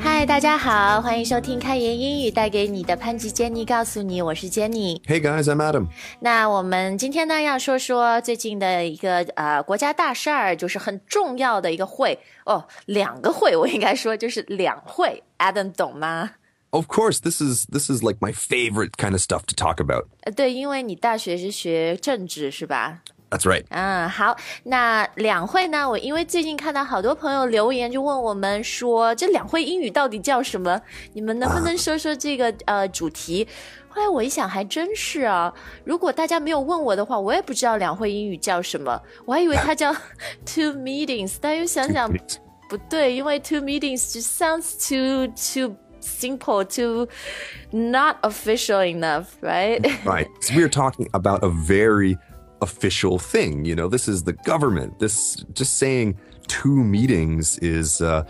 嗨，大家好，欢迎收听开言英语，带给你的潘吉 Jenny 告诉你，我是 Jenny。 Hey guys, I'm Adam. 那我们今天呢要说说最近的一个呃国家大事儿，就是很重要的一个会哦，两个会，我应该说就是两会。Adam 懂吗？ Of course, this is this is like my favorite kind of stuff to talk about. 呃，对，因为你大学是学政治是吧？ That's right. 嗯，好，那两会呢？我因为最近看到好多朋友留言，就问我们说，这两会英语到底叫什么？你们能不能说说这个、呃主题？后来我一想，还真是啊。如果大家没有问我的话，我也不知道两会英语叫什么，我还以为它叫 two meetings，但又想想不对，因为 two meetings just sounds too too simple, too not official enough, right? Right. So we're talking about a very official thing. You know, this is the government. This just saying two meetings is uh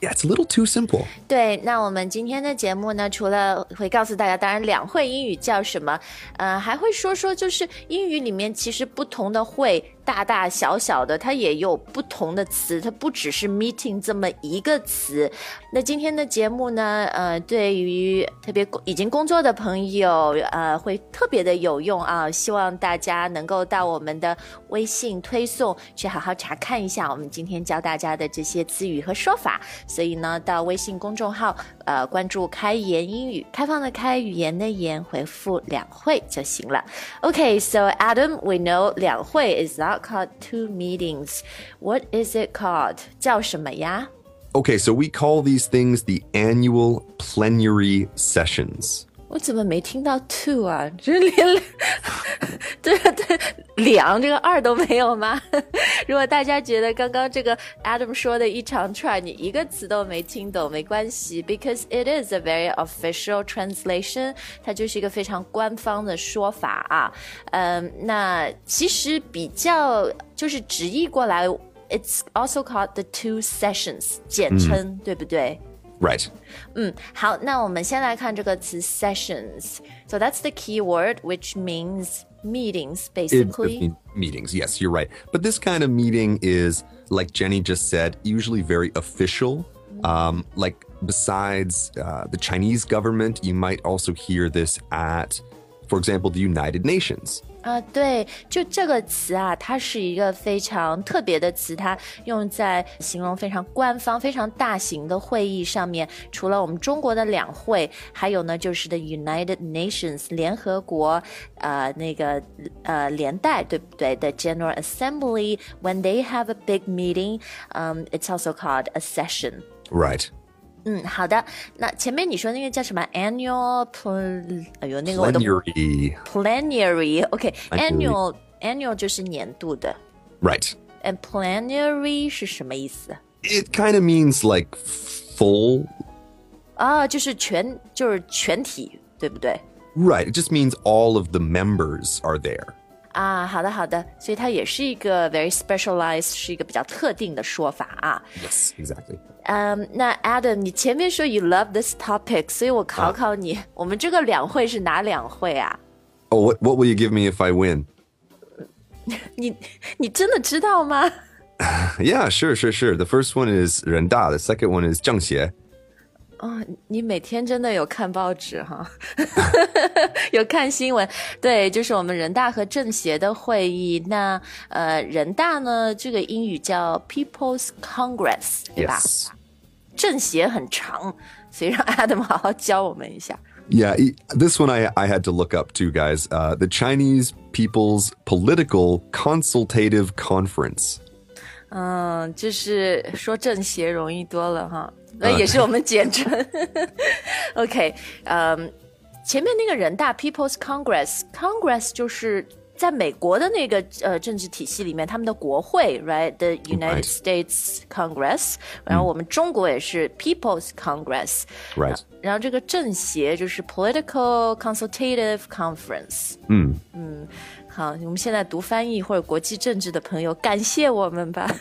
yeah, it's a little too simple. 对，那我们今天的节目呢，除了会告诉大家，当然两会英语叫什么，呃，还会说说，就是英语里面其实不同的会， 大大小小的，它也有不同的词，它不只是 meeting 这么一个词。那今天的节目呢，呃，对于特别已经工作的朋友，呃，会特别的有用啊。希望大家能够到我们的微信推送去好好查看一下我们今天教大家的这些词语和说法。所以呢，到微信公众号呃关注“开言英语”，开放的开，语言的言，回复“两会”就行了。OK，So Adam, we know 两会 is on not called two meetings. What is it called? 叫什么呀？ Okay, so we call these things the annual plenary sessions. 我怎么没听到 two 啊？这连对对两这个二都没有吗？如果大家觉得刚刚这个 Adam 说的一长串你一个词都没听懂，没关系，because it is a very official translation，它就是一个非常官方的说法啊。嗯，那其实比较就是直译过来，it's also called the two sessions，简称、对不对？Right. 嗯，好，那我们先来看这个词 sessions。So that's the key word, which means meetings, It does basically. mean meetings. Yes, you're right. But this kind of meeting is, like Jenny just said, usually very official. Um, like besides uh, the Chinese government, you might also hear this at, for example, the United Nations. 啊、对，就这个词啊，它是一个非常特别的词，它用在形容非常官方、非常大型的会议上面。除了我们中国的两会，还有呢，就是 the United Nations 联合国，呃，那个呃联代，对不对？The General Assembly when they have a big meeting, um, it's also called a session. Right. 嗯，好的。那前面你说那个叫什么 annual pl，哎呦，那个我都 Plenary. plenary，OK，annual、annual 就是年度的 Right. ，and plenary 是什么意思？ It kind of means like full. 啊，就是全就是全体，对不对？ Right. It just means all of the members are there. 啊，好的好的，所以它也是一个 very specialized，是一个比较特定的说法啊。 Yes, exactly. 嗯，那 Adam，你前面说 you love this topic，所以我考考你，我们这个两会是哪两会啊？ Oh, what, what will you give me if I win? 你你真的知道吗？ Yeah, sure, sure, sure. The first one is 人大, the second one is 政协. 哦，你每天真的有看报纸哈，有看新闻。对，就是我们人大和政协的会议。那呃，人大呢，这个英语叫 People's Congress，对吧.政协很长，所以让 Adam 好好教我们一下。Yeah, e- this one I, I had to look up too, guys. Uh, the Chinese People's Political Consultative Conference. 嗯，就是说正邪容易多了哈，那也是我们简称。OK，嗯，前面那个人大 People's Congress，Congress 就是在美国的那个呃政治体系里面，他们的国会，right？The United Right. States Congress，然后我们中国也是 People's Congress，Right. 然后这个政协就是 Political Consultative Conference。嗯嗯，好，我们现在读翻译或者国际政治的朋友，感谢我们吧。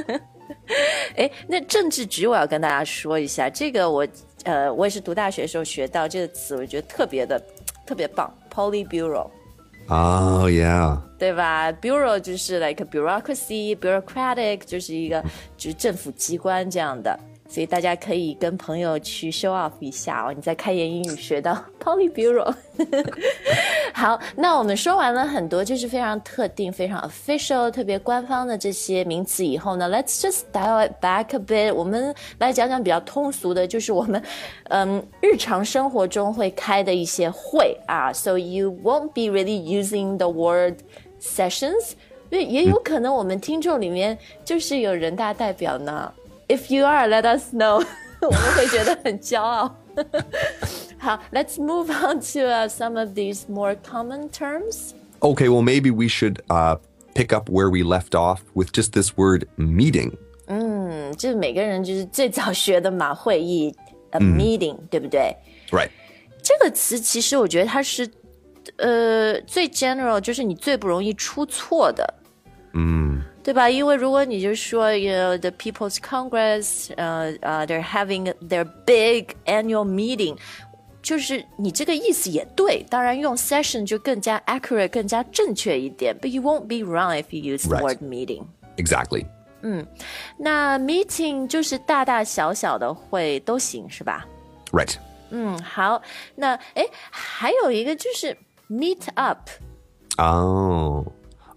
哎，那政治局我要跟大家说一下，这个我呃，我也是读大学的时候学到这个词，我觉得特别的特别棒，Politburo。Oh, yeah. 对吧？Bureau 就是 like bureaucracy，bureaucratic 就是一个就是政府机关这样的，所以大家可以跟朋友去 show off 一下哦。你在开言英语学到 Polybureau。好，那我们说完了很多就是非常特定、非常 official、特别官方的这些名词以后呢，Let's just dial it back a bit。我们来讲讲比较通俗的，就是我们 嗯日常生活中会开的一些会啊。So you won't be really using the word sessions，因为也有可能我们听众里面就是有人大代表呢。If you are, let us know，我们会觉得很骄傲。好，Let's move on to、uh, some of these more common terms. Okay, well, maybe we should uh, pick up where we left off with just this word meeting. 嗯，就是每个人就是最早学的嘛，会议，a meeting，、对不对？ Right. 这个词其实我觉得它是，呃，最 general，就是你最不容易出错的。嗯， 对吧？因为如果你就说，you know, the People's Congress，呃呃，they're having their big annual meeting，就是你这个意思也对。当然，用 session 就更加 accurate，更加正确一点。But you won't be wrong if you use the Right. word meeting。 Exactly. 那 meeting 就是大大小小的会都行，是吧？ Right. 嗯，好。那诶，还有一个就是 meet up。 Oh.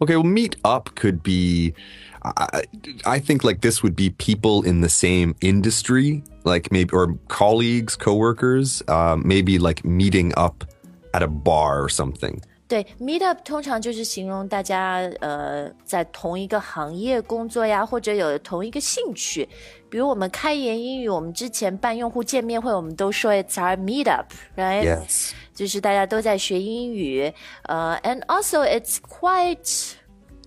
Okay, well, meet up could be. I, I think like this would be people in the same industry, like maybe or colleagues, coworkers, uh, maybe like meeting up at a bar or something. 对，meet up 通常就是形容大家呃在同一个行业工作呀，或者有同一个兴趣。比如我们开言英语，我们之前办用户见面会，我们都说 it's our meet up，right？、 Yes. 就是大家都在学英语，呃、a n d also it's quite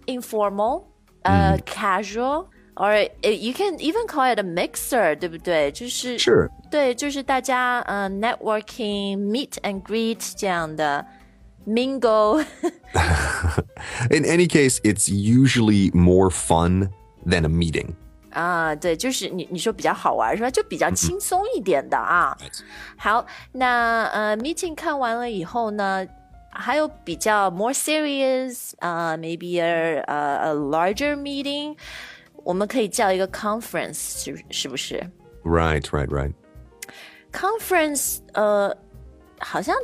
informal，呃、casual。Or you can even call it a mixer，对不对？就是 Sure. 对，就是大家呃 networking、meet and greet 这样的 mingle。 In any case, it's usually more fun than a meeting. 啊，对，就是你你说比较好玩是吧？就比较轻松一点的啊。好，那呃，meeting 看完了以后呢，还有比较 more serious，啊，maybe a 呃 a larger meeting，我们可以叫一个 conference，是是不是 Right, right, right.？conference 呃，好像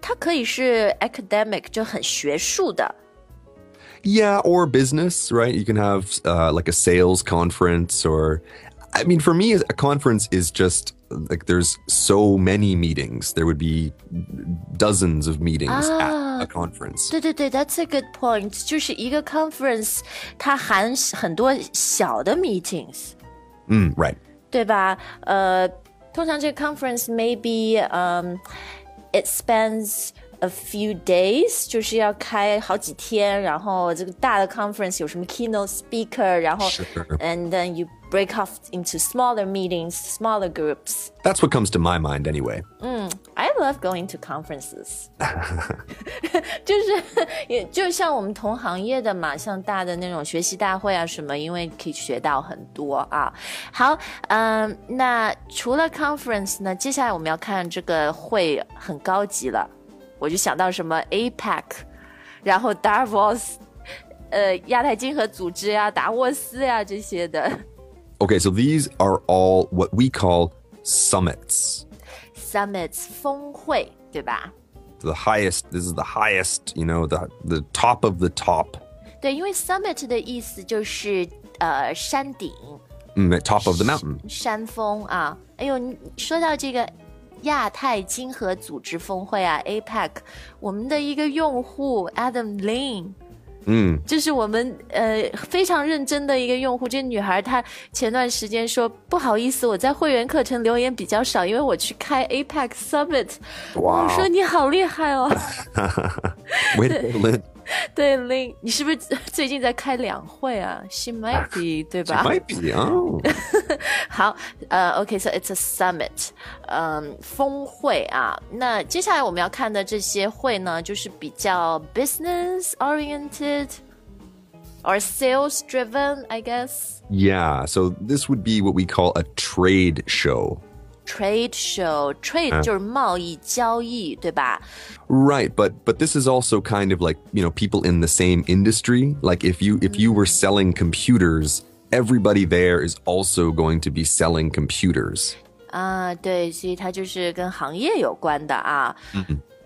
它可以是 academic，就很学术的。Yeah, or business, right? You can have uh, like a sales conference, or I mean, for me, a conference is just like there's so many meetings. There would be dozens of meetings Ah. at a conference. 对对对，That's a good point。就是一个 conference，它含很多小的 meetings。 Mm, right. 对吧？呃，通常这个 conference maybe um it spends a few days，就是要开好几天，然后这个大的 conference 有什么 keynote speaker，然后 Sure. and then you break off into smaller meetings, smaller groups. That's what comes to my mind anyway. I love going to conferences 。就是也就像我们同行业的嘛，像大的那种学习大会啊什么，因为可以学到很多啊。好，嗯，那除了 conference 呢，接下来我们要看这个会很高级了， 我就想到什么 APEC，然后 Davos，呃，亚太经合组织呀、达沃斯呀这些的 Okay, so these are all what we call summits. summits 峰会，对吧？ The highest, this is the highest, you know, the the top of the top. 对，因为 summit 的意思就是呃山顶、 Mm, the top of the mountain. 山峰啊。哎呦，你说到这个 亚太经合组织峰会啊，APEC，我们的一个用户 Adam Lin。Mm. 就是我们呃非常认真的一个用户，这女孩她前段时间说不好意思，我在会员课程留言比较少，因为我去开 APEC Summit。我说你好厉害哦. 对 Lin，你是不是最近在开两会啊？She might be，对 It 吧？ might be. Oh. 好，呃，OK，so、it's a summit，嗯，峰会啊。那接下来我们要看的这些会呢，就是比较 business oriented or sales driven，I guess。 Yeah, so this would be what we call a trade show. trade show，trade 就是贸易交易，对吧？ Right, but but this is also kind of like, you know, people in the same industry. Like if you if you were selling computers, everybody there is also going to be selling computers. 啊，对，所以它就是跟行业有关的啊。嗯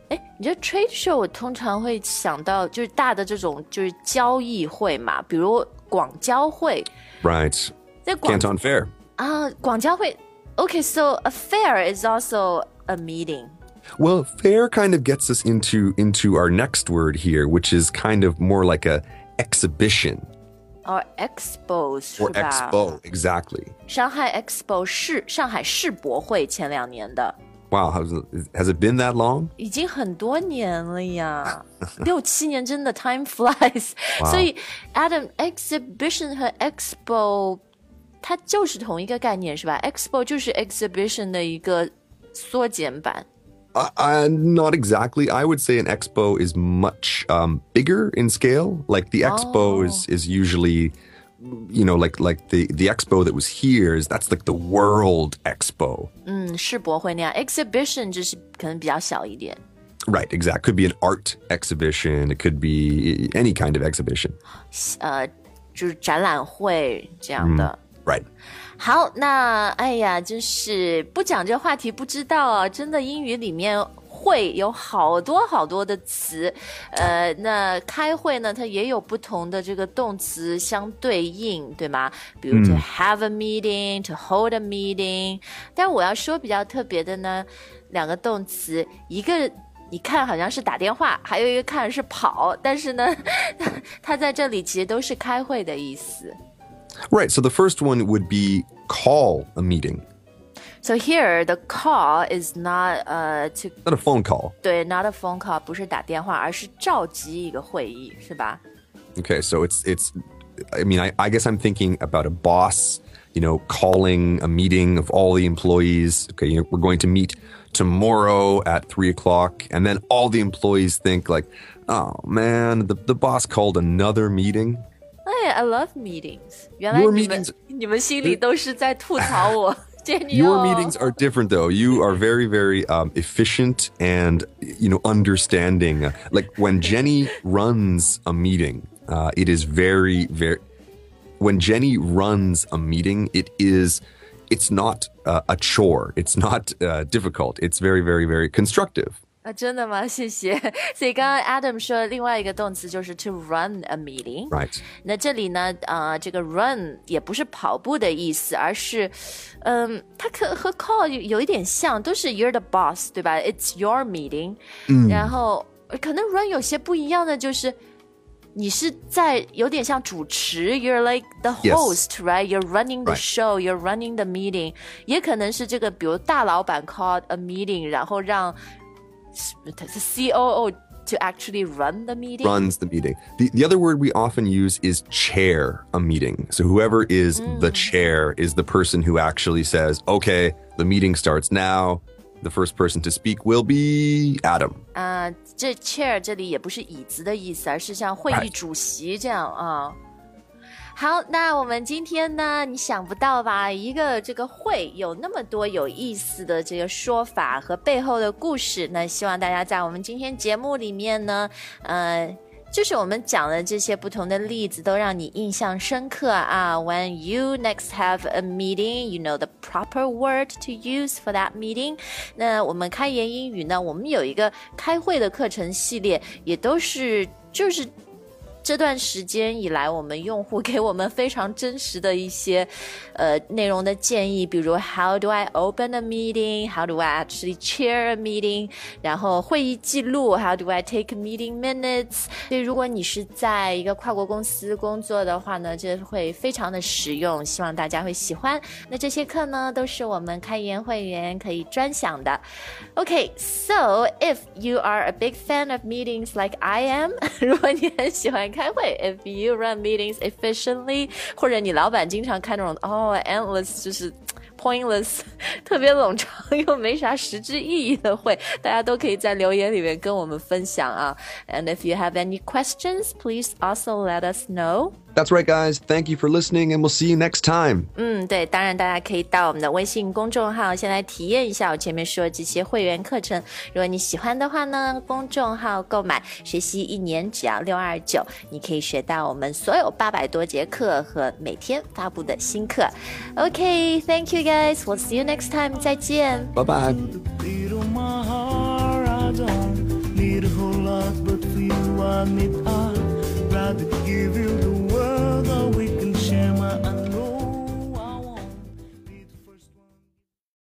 哎，你这 trade show 我通常会想到就是大的这种就是交易会嘛，比如广交会。 Right. 在广 Canton Fair. 啊，广交会。 Okay, so a fair is also a meeting. Well, fair kind of gets us into into our next word here, which is kind of more like a exhibition or expos 是 or 吧 expo. Exactly. 上海 Expo 是上海世博会前两年的， Wow, has it, has it been that long? 已经很多年了呀，六七年真的 time flies。所以 Adam exhibition 和 expo 它就是同一个概念是吧？expo 就是 exhibition 的一个缩减版。 Uh, uh, not exactly. I would say an expo is much um, bigger in scale. Like the expo is is usually, you know, like like the the expo that was here is that's like the World Expo. 嗯，世博会那样，exhibition 就是可能比较小一点。 Right, exact. Could be an art exhibition. It could be any kind of exhibition. 呃，就是展览会这样的。 Right. 好，那哎呀，真是不讲这话题不知道啊！真的英语里面会有好多好多的词，呃，那开会呢，它也有不同的这个动词相对应，对吗？比如 to have a meeting，to hold a meeting。但我要说比较特别的呢，两个动词，一个。你看好像是打电话，还有一个看是跑，但是呢，它在这里其实都是开会的意思。Right. So the first one would be call a meeting, So here the call is not uh to not a phone call. 对 not a phone call 不是打电话，而是召集一个会议，是吧？ Okay, so it's it's. I mean, I, I guess I'm thinking about a boss, you know, calling a meeting of all the employees. Okay, you know, we're going to meet tomorrow at three o'clock, and then all the employees think like, "Oh man, the the boss called another meeting." 哎，I love meetings。原来 Your 你们 meetings- 你们心里都是在吐槽我，这你 Your 哦 meetings are different, though. You are very, very um, efficient and you know understanding. Uh, Like when Jenny runs a meeting, uh, it is very, very. When Jenny runs a meeting, it is. It's not uh, a chore. It's not uh, difficult. It's very, very, very constructive. 啊，真的吗？谢谢。所以刚刚 Adam 说另外一个动词就是 to run a meeting。 Right. 那这里呢，呃，这个 run 也不是跑步的意思，而是，嗯，它可和 call 有有一点像，都是 you're the boss，对吧？It's your meeting，、然后可能 run 有些不一样的就是。你是在有点像主持，You're like the Yes. host, right? You're running the Right. show, you're running the meeting。也可能是这个，比如大老板 called a meeting，然后让 COO to actually run the meeting。 Runs the meeting. The, the other word we often use is chair a meeting. So whoever is the chair is the person who actually says, okay, the meeting starts now. The first person to speak will be Adam. 啊、这 chair 这里也不是椅子的意思，而是像会议 Right. 主席这样啊。 好，那我们今天呢？你想不到吧？一个这个会有那么多有意思的这个说法和背后的故事。那希望大家在我们今天节目里面呢，呃。就是我们讲的这些不同的例子，都让你印象深刻啊。When you next have a meeting, you know the proper word to use for that meeting。那我们开言英语呢，我们有一个开会的课程系列，也都是就是。这段时间以来，我们用户给我们非常真实的一些，呃，内容的建议，比如 How do I open a meeting, how do I actually chair a meeting？然后会议记录，How do I take meeting minutes？所以，如果你是在一个跨国公司工作的话呢，这会非常的实用，希望大家会喜欢。那这些课呢，都是我们开言会员可以专享的。OK，so、okay, if you are a big fan of meetings like I am，如果你很喜欢。开会，if you run meetings efficiently，或者你老板经常开那种哦 endless 就是 pointless 特别冗长又没啥实质意义的会，大家都可以在留言里面跟我们分享啊。And if you have any questions, please also let us know. That's right, guys. Thank you for listening, and we'll see you next time. 嗯，对，当然大家可以到我们的微信公众号先来体验一下我前面说的这些会员课程。如果你喜欢的话呢，公众号购买学习一年只要六二九，你可以学到我们所有八百多节课和每天发布的新课。OK，Thank、you guys. We'll see you next time. 再见。 Bye bye. beat of my heart. I don't need a whole lot, but for you I need I